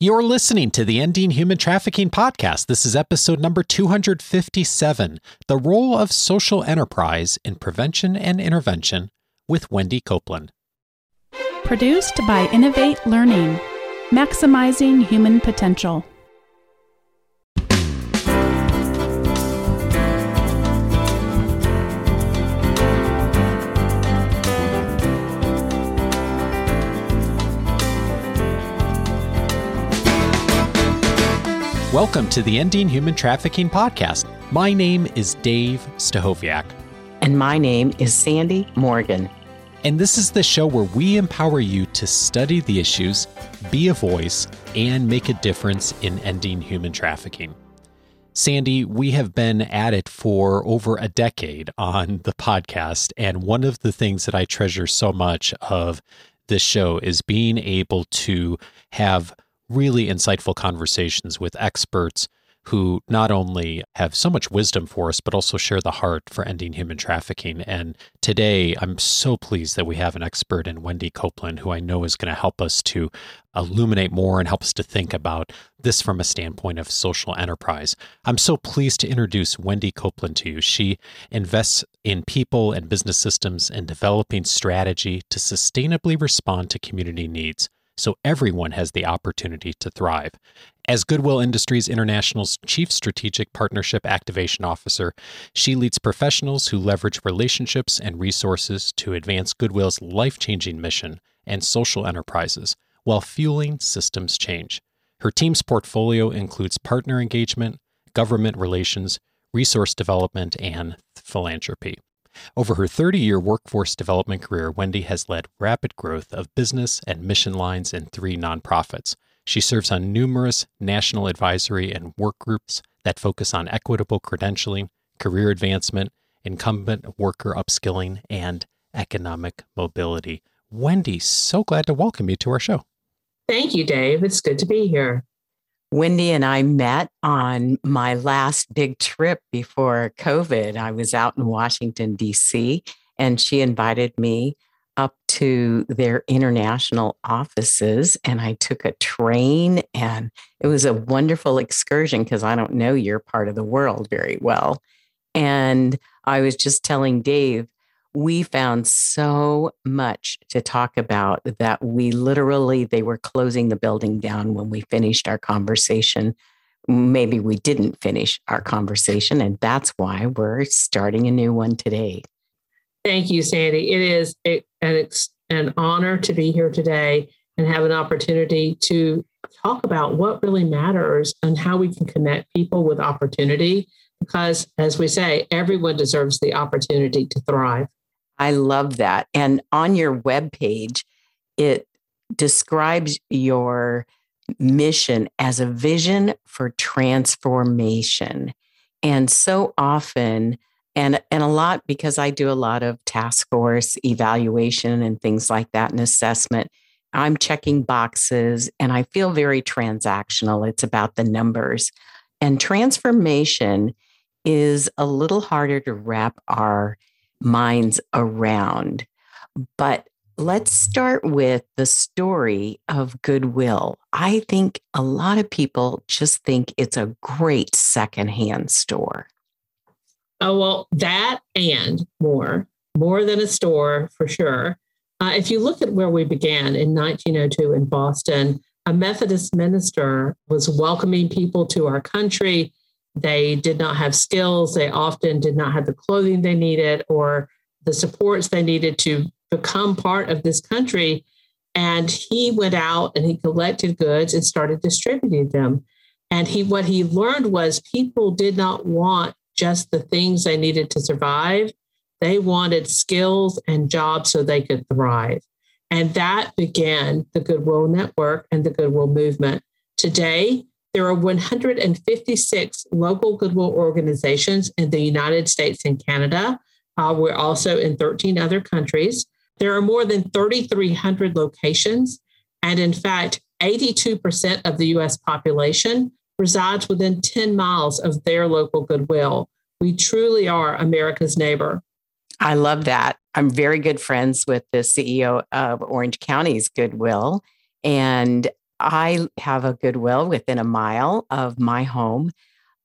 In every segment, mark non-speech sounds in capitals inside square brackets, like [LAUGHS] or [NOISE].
You're listening to the Ending Human Trafficking podcast. This is episode number 257 The Role of Social Enterprise in Prevention and Intervention with Wendy Copeland. Produced by Innovate Learning, maximizing human potential. Welcome to the Ending Human Trafficking podcast. My name is Dave Stachowiak. And my name is Sandy Morgan. And this is the show where we empower you to study the issues, be a voice, and make a difference in ending human trafficking. Sandy, we have been at it for over a decade on the podcast. And one of the things that I treasure so much of this show is being able to have really insightful conversations with experts who not only have so much wisdom for us, but also share the heart for ending human trafficking. And today, I'm so pleased that we have an expert in Wendy Copeland, who I know is going to help us to illuminate more and help us to think about this from a standpoint of social enterprise. I'm so pleased to introduce Wendy Copeland to you. She invests in people and business systems and developing strategy to sustainably respond to community needs so everyone has the opportunity to thrive. As Goodwill Industries International's Chief Strategic Partnership Activation Officer, she leads professionals who leverage relationships and resources to advance Goodwill's life changing mission and social enterprises while fueling systems change. Her team's portfolio includes partner engagement, government relations, resource development, and philanthropy. Over her 30 year workforce development career, Wendy has led rapid growth of business and mission lines in three nonprofits. She serves on numerous national advisory and work groups that focus on equitable credentialing, career advancement, incumbent worker upskilling, and economic mobility. Wendy, so glad to welcome you to our show. Thank you, Dave. It's good to be here. Wendy and I met on my last big trip before COVID. I was out in Washington, D.C., and she invited me up to their international offices. And I took a train, and it was a wonderful excursion because I don't know your part of the world very well. And I was just telling Dave, we found so much to talk about that we literally they were closing the building down when we finished our conversation. Maybe we didn't finish our conversation and that's why we're starting a new one today. Thank you sandy. It is a, an, an honor to be here today and have an opportunity to talk about what really matters and how we can connect people with opportunity because as we say everyone deserves the opportunity to thrive I love that. And on your webpage, it describes your mission as a vision for transformation. And so often, and, and a lot because I do a lot of task force evaluation and things like that and assessment. I'm checking boxes and I feel very transactional. It's about the numbers. And transformation is a little harder to wrap our minds around. But let's start with the story of Goodwill. I think a lot of people just think it's a great secondhand store. Oh, well, that and more, more than a store for sure. Uh, if you look at where we began in 1902 in Boston, a Methodist minister was welcoming people to our country they did not have skills. They often did not have the clothing they needed or the supports they needed to become part of this country. And he went out and he collected goods and started distributing them. And he what he learned was people did not want just the things they needed to survive. They wanted skills and jobs so they could thrive. And that began the Goodwill Network and the Goodwill Movement. Today, there are 156 local Goodwill organizations in the United States and Canada. Uh, we're also in 13 other countries. There are more than 3,300 locations. And in fact, 82% of the US population resides within 10 miles of their local Goodwill. We truly are America's neighbor. I love that. I'm very good friends with the CEO of Orange County's Goodwill. And I have a Goodwill within a mile of my home.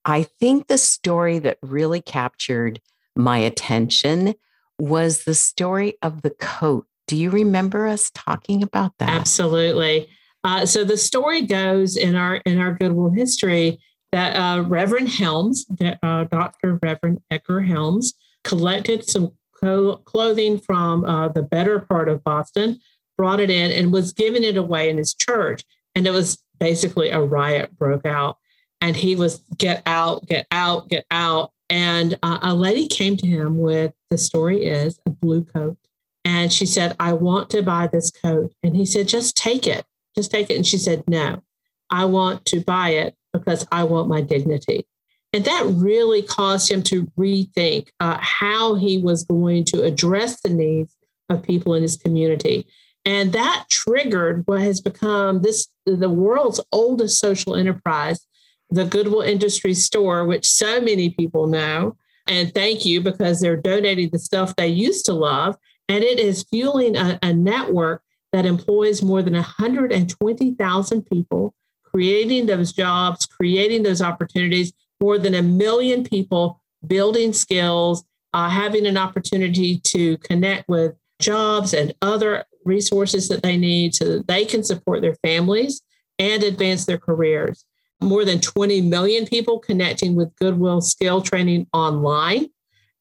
I think the story that really captured my attention was the story of the coat. Do you remember us talking about that? Absolutely. Uh, so the story goes in our in our Goodwill history that uh, Reverend Helms, uh, Dr. Reverend Edgar Helms, collected some co- clothing from uh, the better part of Boston, brought it in, and was giving it away in his church. And it was basically a riot broke out. And he was get out, get out, get out. And uh, a lady came to him with the story is a blue coat. And she said, I want to buy this coat. And he said, just take it, just take it. And she said, no, I want to buy it because I want my dignity. And that really caused him to rethink uh, how he was going to address the needs of people in his community. And that triggered what has become this the world's oldest social enterprise, the Goodwill Industry Store, which so many people know. And thank you because they're donating the stuff they used to love. And it is fueling a, a network that employs more than 120,000 people, creating those jobs, creating those opportunities, more than a million people building skills, uh, having an opportunity to connect with jobs and other resources that they need so that they can support their families and advance their careers. More than 20 million people connecting with Goodwill skill training online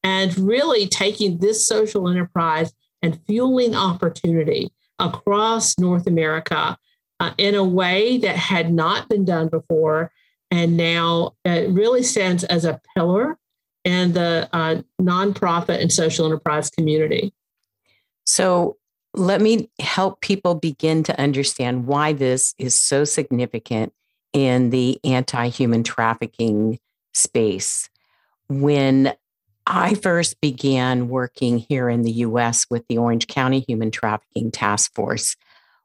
and really taking this social enterprise and fueling opportunity across North America uh, in a way that had not been done before. And now it really stands as a pillar in the uh, nonprofit and social enterprise community. So, let me help people begin to understand why this is so significant in the anti human trafficking space. When I first began working here in the US with the Orange County Human Trafficking Task Force,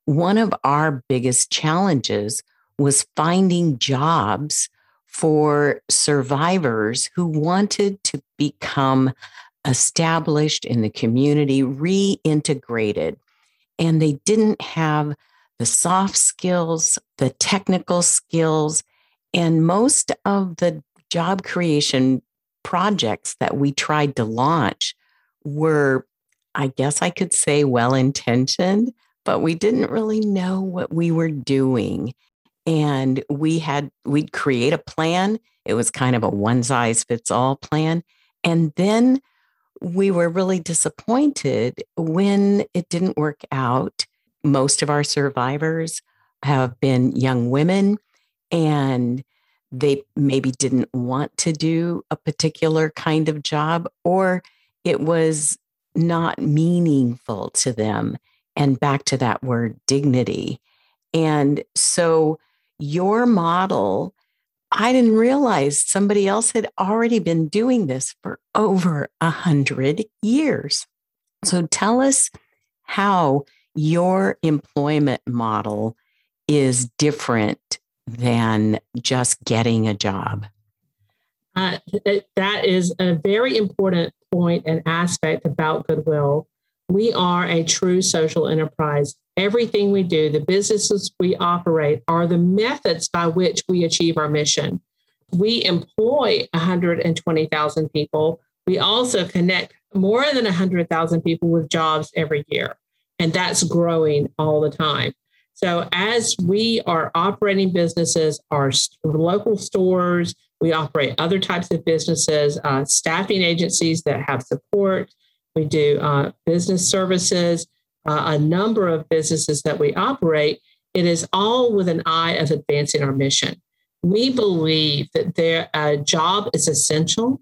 one of our biggest challenges was finding jobs for survivors who wanted to become established in the community, reintegrated. And they didn't have the soft skills, the technical skills, and most of the job creation projects that we tried to launch were, I guess I could say, well intentioned, but we didn't really know what we were doing. And we had, we'd create a plan. It was kind of a one size fits all plan. And then we were really disappointed when it didn't work out. Most of our survivors have been young women and they maybe didn't want to do a particular kind of job or it was not meaningful to them. And back to that word dignity. And so your model I didn't realize somebody else had already been doing this for over a hundred years. So tell us how your employment model is different than just getting a job. Uh, that is a very important point and aspect about Goodwill. We are a true social enterprise Everything we do, the businesses we operate, are the methods by which we achieve our mission. We employ 120,000 people. We also connect more than 100,000 people with jobs every year, and that's growing all the time. So, as we are operating businesses, our local stores, we operate other types of businesses, uh, staffing agencies that have support, we do uh, business services uh, a number of businesses that we operate, it is all with an eye of advancing our mission. We believe that their uh, job is essential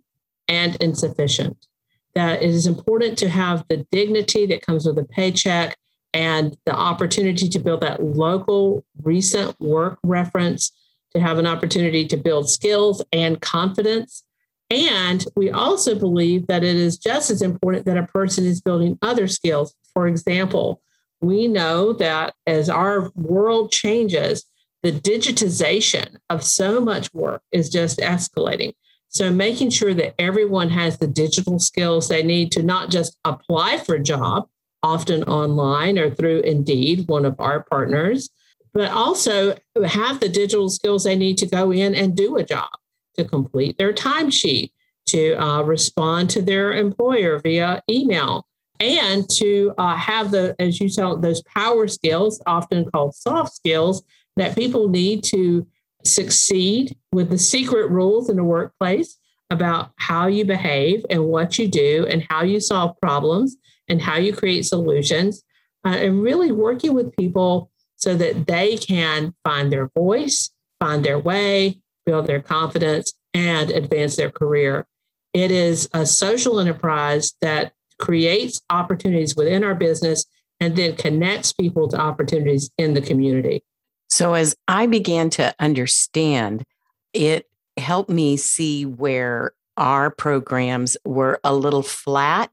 and insufficient. That it is important to have the dignity that comes with a paycheck and the opportunity to build that local recent work reference, to have an opportunity to build skills and confidence. And we also believe that it is just as important that a person is building other skills for example, we know that as our world changes, the digitization of so much work is just escalating. So, making sure that everyone has the digital skills they need to not just apply for a job, often online or through Indeed, one of our partners, but also have the digital skills they need to go in and do a job, to complete their timesheet, to uh, respond to their employer via email, and to uh, have the, as you saw, those power skills, often called soft skills, that people need to succeed with the secret rules in the workplace about how you behave and what you do and how you solve problems and how you create solutions uh, and really working with people so that they can find their voice, find their way, build their confidence, and advance their career. It is a social enterprise that creates opportunities within our business and then connects people to opportunities in the community. So, as I began to understand, it helped me see where our programs were a little flat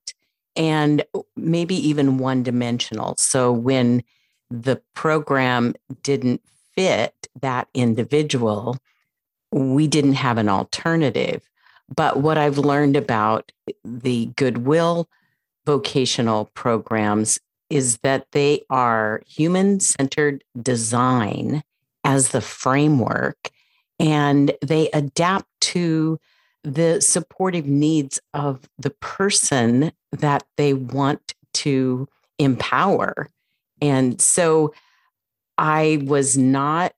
and maybe even one dimensional. So, when the program didn't fit that individual, we didn't have an alternative. But what I've learned about the Goodwill vocational programs is that they are human centered design as the framework and they adapt to the supportive needs of the person that they want to empower. And so I was not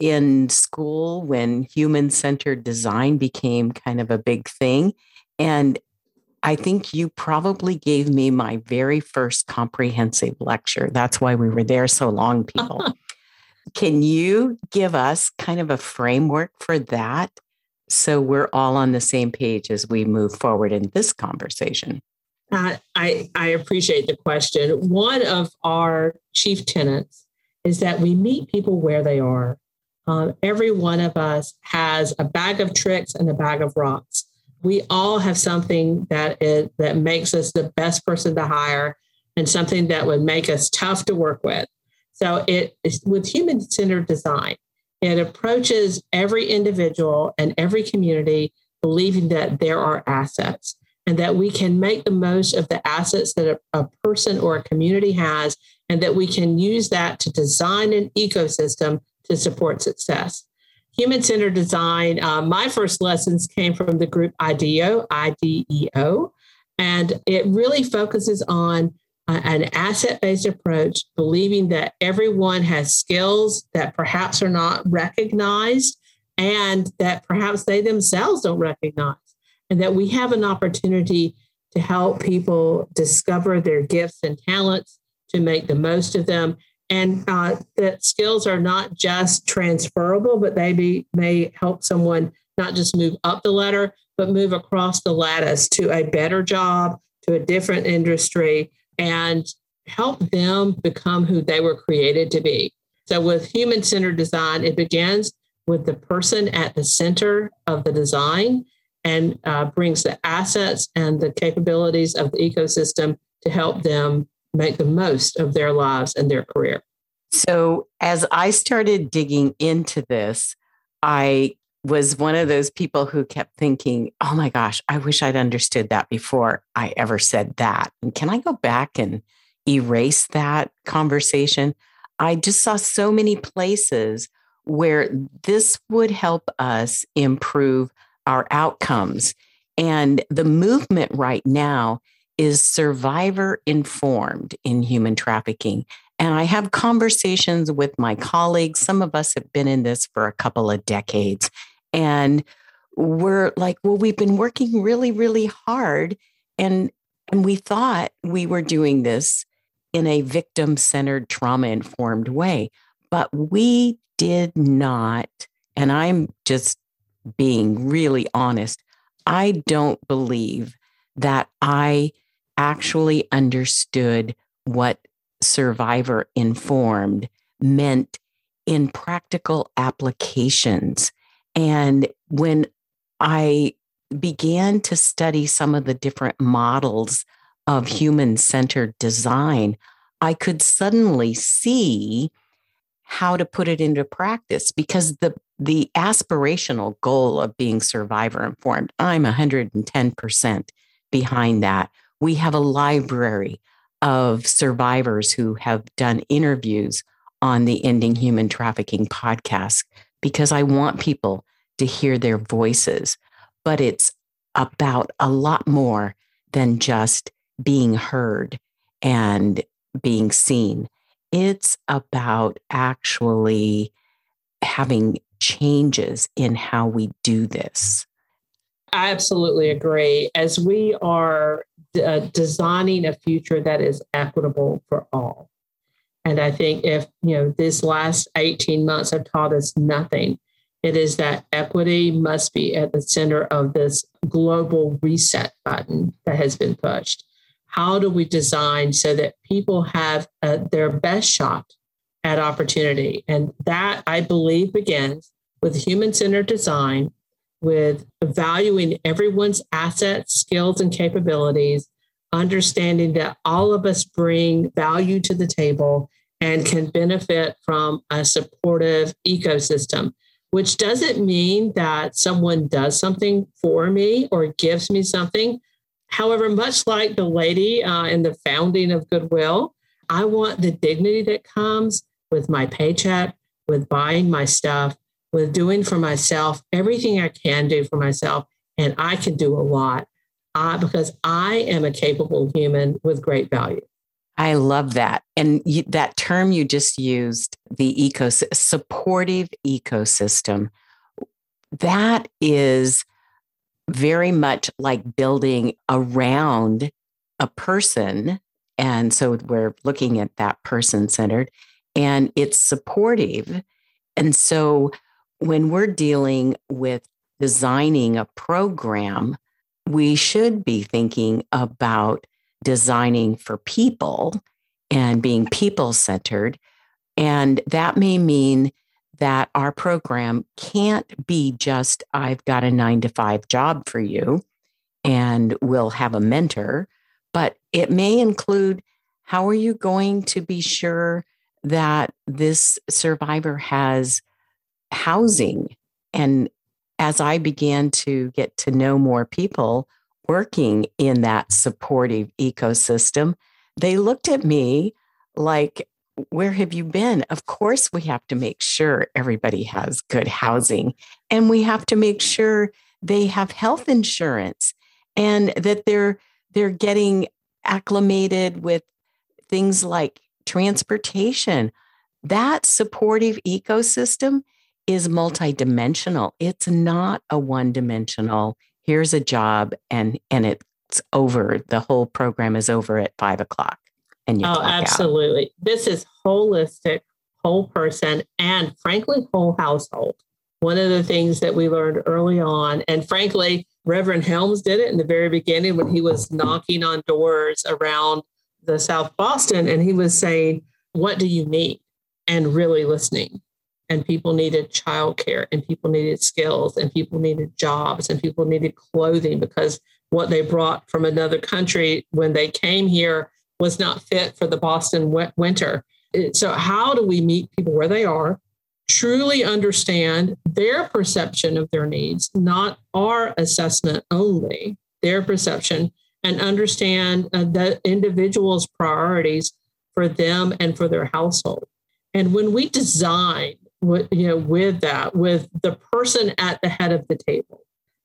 in school when human centered design became kind of a big thing. And I think you probably gave me my very first comprehensive lecture. That's why we were there so long, people. [LAUGHS] Can you give us kind of a framework for that so we're all on the same page as we move forward in this conversation? Uh, I, I appreciate the question. One of our chief tenets is that we meet people where they are. Um, every one of us has a bag of tricks and a bag of rocks we all have something that is that makes us the best person to hire and something that would make us tough to work with. So it is with human centered design. It approaches every individual and every community believing that there are assets and that we can make the most of the assets that a, a person or a community has, and that we can use that to design an ecosystem to support success. Human centered design, uh, my first lessons came from the group IDEO, IDEO, and it really focuses on uh, an asset based approach, believing that everyone has skills that perhaps are not recognized and that perhaps they themselves don't recognize, and that we have an opportunity to help people discover their gifts and talents to make the most of them and uh, that skills are not just transferable, but they be, may help someone not just move up the ladder, but move across the lattice to a better job, to a different industry, and help them become who they were created to be. So, with human centered design, it begins with the person at the center of the design and uh, brings the assets and the capabilities of the ecosystem to help them make the most of their lives and their career. So, as I started digging into this, I was one of those people who kept thinking, oh my gosh, I wish I'd understood that before I ever said that. And can I go back and erase that conversation? I just saw so many places where this would help us improve our outcomes. And the movement right now is survivor informed in human trafficking. And I have conversations with my colleagues. Some of us have been in this for a couple of decades. And we're like, well, we've been working really, really hard. And, and we thought we were doing this in a victim centered, trauma informed way. But we did not. And I'm just being really honest. I don't believe that I actually understood what survivor informed meant in practical applications. And when I began to study some of the different models of human centered design, I could suddenly see how to put it into practice because the the aspirational goal of being survivor informed i'm 110% behind that we have a library of survivors who have done interviews on the Ending Human Trafficking podcast because I want people to hear their voices. But it's about a lot more than just being heard and being seen. It's about actually having changes in how we do this. I absolutely agree. As we are uh, designing a future that is equitable for all. And I think if, you know, this last 18 months have taught us nothing, it is that equity must be at the center of this global reset button that has been pushed. How do we design so that people have uh, their best shot at opportunity? And that, I believe, begins with human centered design, with valuing everyone's assets, skills, and capabilities, understanding that all of us bring value to the table and can benefit from a supportive ecosystem, which doesn't mean that someone does something for me or gives me something. However, much like the lady uh, in the founding of Goodwill, I want the dignity that comes with my paycheck, with buying my stuff, with doing for myself everything I can do for myself. And I can do a lot because I am a capable human with great value. I love that. And you, that term you just used, the ecosystem, supportive ecosystem, that is very much like building around a person. And so we're looking at that person centered and it's supportive. And so when we're dealing with designing a program, we should be thinking about designing for people and being people centered. And that may mean that our program can't be just, I've got a nine to five job for you and we'll have a mentor, but it may include how are you going to be sure that this survivor has housing? And as I began to get to know more people working in that supportive ecosystem, they looked at me like, where have you been? Of course, we have to make sure everybody has good housing and we have to make sure they have health insurance and that they're they're getting acclimated with things like transportation. That supportive ecosystem is multidimensional. It's not a one-dimensional here's a job and and it's over. The whole program is over at five o'clock and you oh absolutely out. this is holistic whole person and frankly whole household. One of the things that we learned early on and frankly reverend helms did it in the very beginning when he was knocking on doors around the south boston and he was saying what do you need? and really listening and people needed childcare and people needed skills and people needed jobs and people needed clothing because what they brought from another country when they came here was not fit for the Boston winter. So, how do we meet people where they are, truly understand their perception of their needs, not our assessment only, their perception, and understand uh, the individual's priorities for them and for their household? And when we design with, you know, with that, with the person at the head of the table,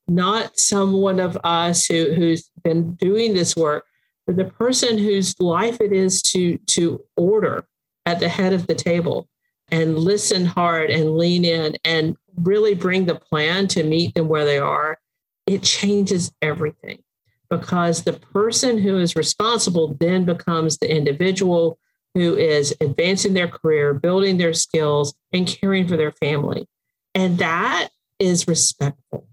not someone of us who, who's been doing this work, but the person whose life it is to, to order at the head of the table and listen hard and lean in and really bring the plan to meet them where they are, it changes everything because the person who is responsible then becomes the individual who is advancing their career, building their skills, and caring for their family. And that is respectful.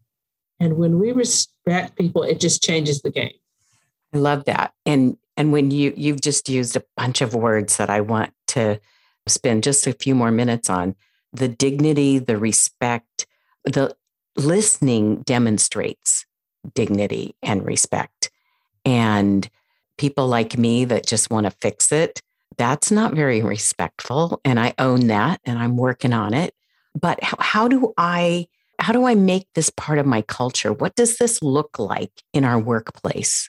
And when we respect people, it just changes the game. I love that. And and when you you've just used a bunch of words that I want to spend just a few more minutes on, the dignity, the respect, the listening demonstrates dignity and respect. And people like me that just want to fix it that's not very respectful. And I own that and I'm working on it. But how, how do I how do I make this part of my culture? What does this look like in our workplace?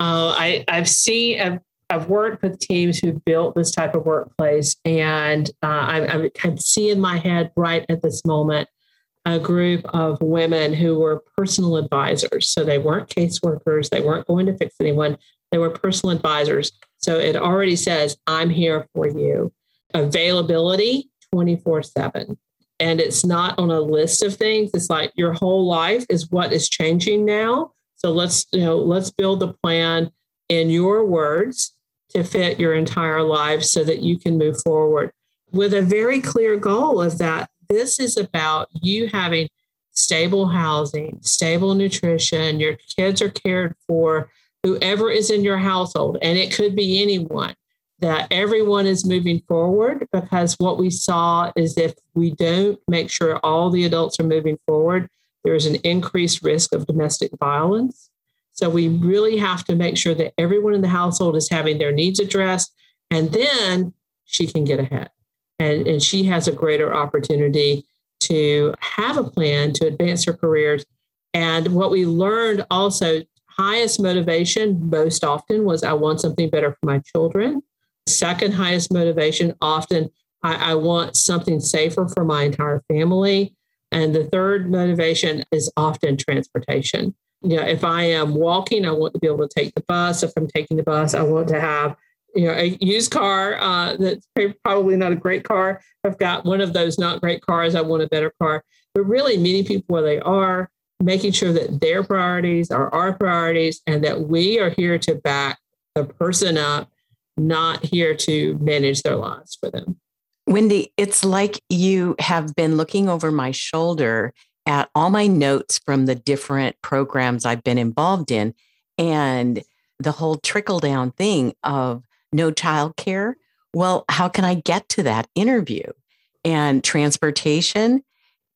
Oh, I, I've seen, I've, I've worked with teams who built this type of workplace, and uh, I, I can see in my head right at this moment a group of women who were personal advisors. So they weren't caseworkers, they weren't going to fix anyone, they were personal advisors. So it already says, I'm here for you. Availability 24 7. And it's not on a list of things. It's like your whole life is what is changing now. So let's, you know, let's build a plan in your words to fit your entire life so that you can move forward with a very clear goal of that this is about you having stable housing, stable nutrition, your kids are cared for, whoever is in your household, and it could be anyone, that everyone is moving forward because what we saw is if we don't make sure all the adults are moving forward, there's an increased risk of domestic violence. So we really have to make sure that everyone in the household is having their needs addressed, and then she can get ahead. And, and she has a greater opportunity to have a plan to advance her careers. And what we learned also, highest motivation most often was I want something better for my children. Second highest motivation, often I, I want something safer for my entire family. And the third motivation is often transportation you know, if I am walking, I want to be able to take the bus. If I'm taking the bus, I want to have, you know, a used car uh, that's probably not a great car. I've got one of those not great cars. I want a better car. But really meeting people where they are, making sure that their priorities are our priorities and that we are here to back the person up, not here to manage their lives for them. Wendy, it's like you have been looking over my shoulder at all my notes from the different programs I've been involved in and the whole trickle down thing of no childcare. Well, how can I get to that interview and transportation?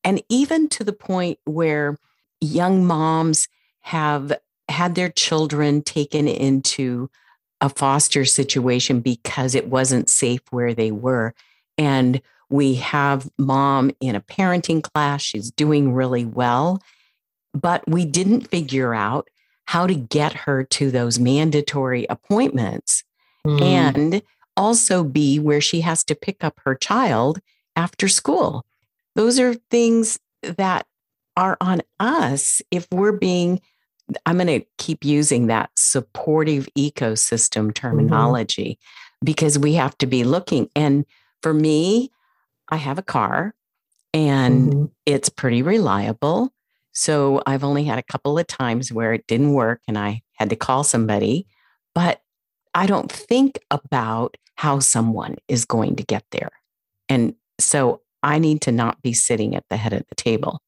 And even to the point where young moms have had their children taken into a foster situation because it wasn't safe where they were. And we have mom in a parenting class. She's doing really well, but we didn't figure out how to get her to those mandatory appointments mm. and also be where she has to pick up her child after school. Those are things that are on us if we're being I'm going to keep using that supportive ecosystem mm-hmm. terminology mm-hmm. because we have to be looking. And for me, I have a car and mm-hmm. it's pretty reliable. So I've only had a couple of times where it didn't work and I had to call somebody, but I don't think about how someone is going to get there. And so I need to not be sitting at the head of the table.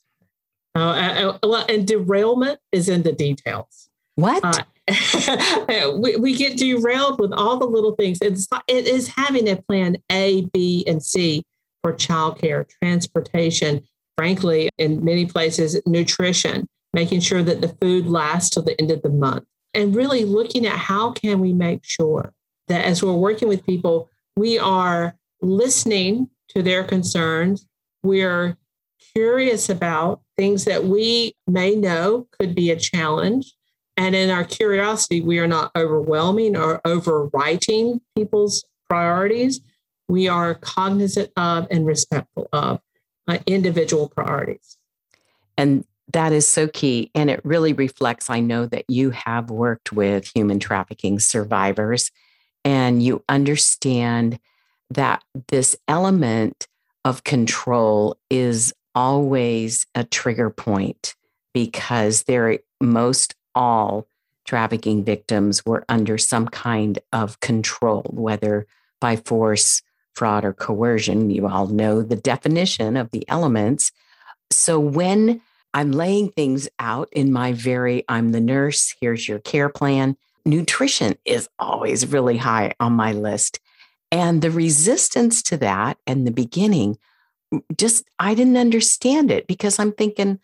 Uh, uh, and derailment is in the details. What? [LAUGHS] Uh, we, we get derailed with all the little things. It's it is having a plan A, B, and C for childcare, transportation, frankly, in many places, nutrition, making sure that the food lasts till the end of the month, and really looking at how can we make sure that as we're working with people, we are listening to their concerns. We're curious about things that we may know could be a challenge. And in our curiosity, we are not overwhelming or overwriting people's priorities, we are cognizant of and respectful of uh, individual priorities. And that is so key. And it really reflects, I know that you have worked with human trafficking survivors and you understand that this element of control is always a trigger point because they're most all trafficking victims were under some kind of control, whether by force fraud or coercion. You all know the definition of the elements. So when I'm laying things out in my very, I'm the nurse, here's your care plan, nutrition is always really high on my list. And the resistance to that in the beginning, just I didn't understand it because I'm thinking,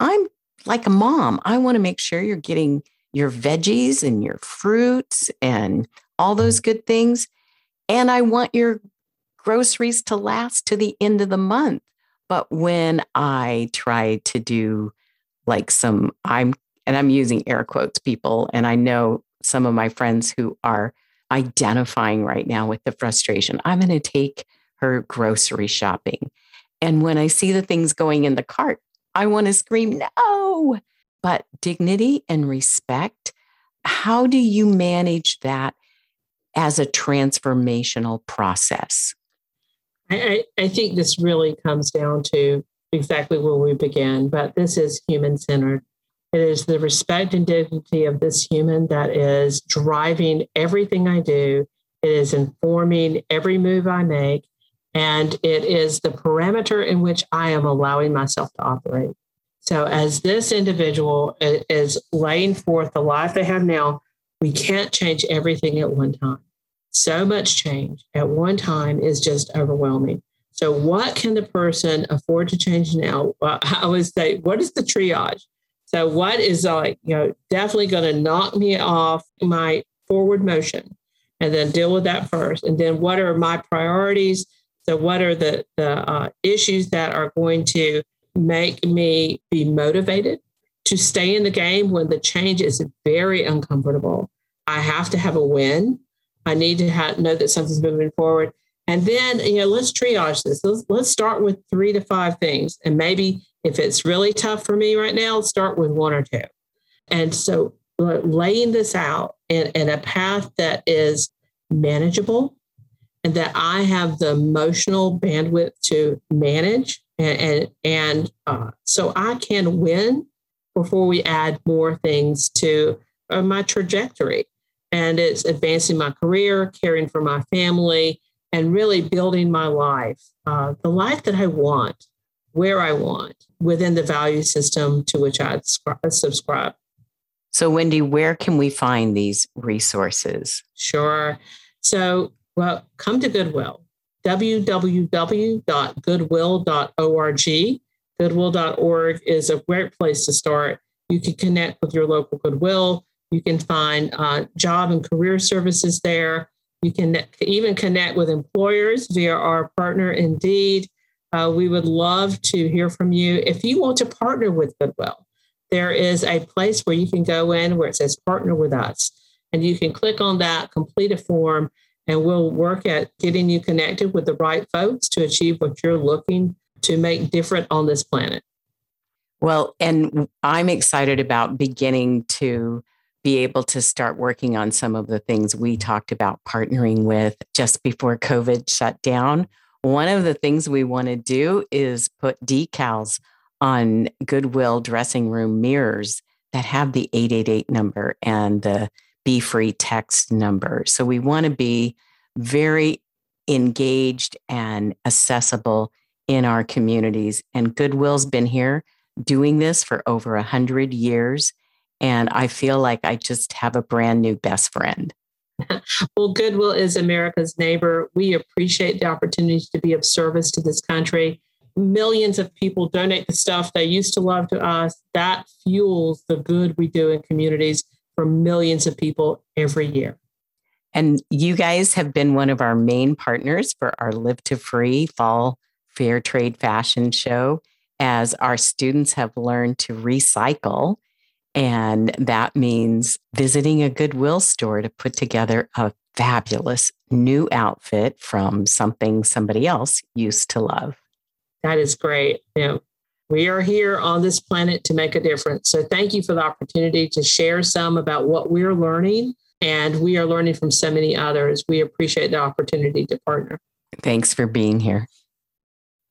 I'm like a mom. I want to make sure you're getting your veggies and your fruits and all those good things. And I want your groceries to last to the end of the month. But when I try to do like some, I'm, and I'm using air quotes, people, and I know some of my friends who are identifying right now with the frustration. I'm going to take her grocery shopping. And when I see the things going in the cart, I want to scream, no. But dignity and respect, how do you manage that as a transformational process? I, I, think this really comes down to exactly where we began, but this is human centered. It is the respect and dignity of this human that is driving everything I do. It is informing every move I make. And it is the parameter in which I am allowing myself to operate. So, as this individual is laying forth the life they have now, we can't change everything at one time. So much change at one time is just overwhelming. So, what can the person afford to change now? [LAUGHS] I always say, what is the triage? So, what is like, you know, definitely going to knock me off my forward motion and then deal with that first. And then, what are my priorities? So, what are the, the uh, issues that are going to make me be motivated to stay in the game when the change is very uncomfortable? I have to have a win. I need to have, know that something's moving forward. And then, you know, let's triage this. Let's, let's start with three to five things. And maybe if it's really tough for me right now, start with one or two. And so laying this out in, in a path that is manageable and that I have the emotional bandwidth to manage. And, and, and uh, so I can win before we add more things to uh, my trajectory. And it's advancing my career, caring for my family, and really building my life, uh, the life that I want, where I want, within the value system to which I subscribe. So, Wendy, where can we find these resources? Sure. So, well, come to Goodwill, www.goodwill.org. Goodwill.org is a great place to start. You can connect with your local Goodwill. You can find uh, job and career services there. You can even connect with employers via our partner Indeed. Uh, we would love to hear from you. If you want to partner with Goodwill, there is a place where you can go in where it says partner with us. And you can click on that, complete a form, and we'll work at getting you connected with the right folks to achieve what you're looking to make different on this planet. Well, and I'm excited about beginning to be able to start working on some of the things we talked about partnering with just before COVID shut down. One of the things we want to do is put decals on Goodwill dressing room mirrors that have the 888 number and the BeFree text number. So we want to be very engaged and accessible in our communities. And Goodwill's been here doing this for over a hundred years. And I feel like I just have a brand new best friend. [LAUGHS] well, Goodwill is America's neighbor. We appreciate the opportunity to be of service to this country. Millions of people donate the stuff they used to love to us. That fuels the good we do in communities for millions of people every year. And you guys have been one of our main partners for our Live2Free Fall Fair Trade Fashion Show, as our students have learned to recycle. And that means visiting a Goodwill store to put together a fabulous new outfit from something somebody else used to love. That is great. You know, we are here on this planet to make a difference. So thank you for the opportunity to share some about what we're learning. And we are learning from so many others. We appreciate the opportunity to partner. Thanks for being here.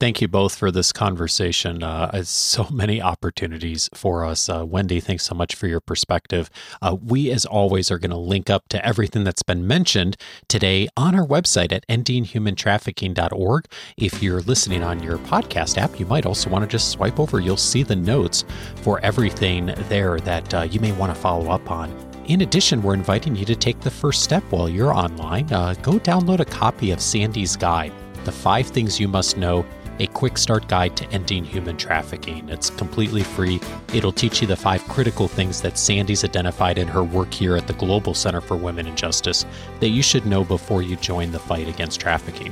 Thank you both for this conversation. Uh, so [LAUGHS] many opportunities for us. Uh, Wendy, thanks so much for your perspective. Uh, we, as always, are going to link up to everything that's been mentioned today on our website at endinghumantrafficking.org. If you're listening on your podcast app, you might also want to just swipe over. You'll see the notes for everything there that uh, you may want to follow up on. In addition, we're inviting you to take the first step while you're online. Uh, go download a copy of Sandy's Guide, The Five Things You Must Know a quick start guide to ending human trafficking. It's completely free. It'll teach you the five critical things that Sandy's identified in her work here at the Global Center for Women and Justice that you should know before you join the fight against trafficking.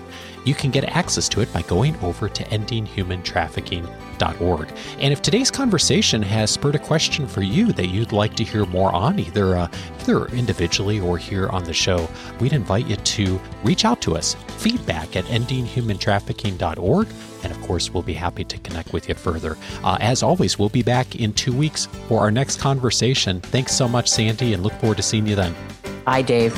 You can get access to it by going over to endinghumantrafficking.org. And if today's conversation has spurred a question for you that you'd like to hear more on, either uh, either individually or here on the show, we'd invite you to reach out to us. Feedback at endinghumantrafficking.org. And of course, we'll be happy to connect with you further. Uh, as always, we'll be back in two weeks for our next conversation. Thanks so much, Sandy, and look forward to seeing you then. Bye, Dave.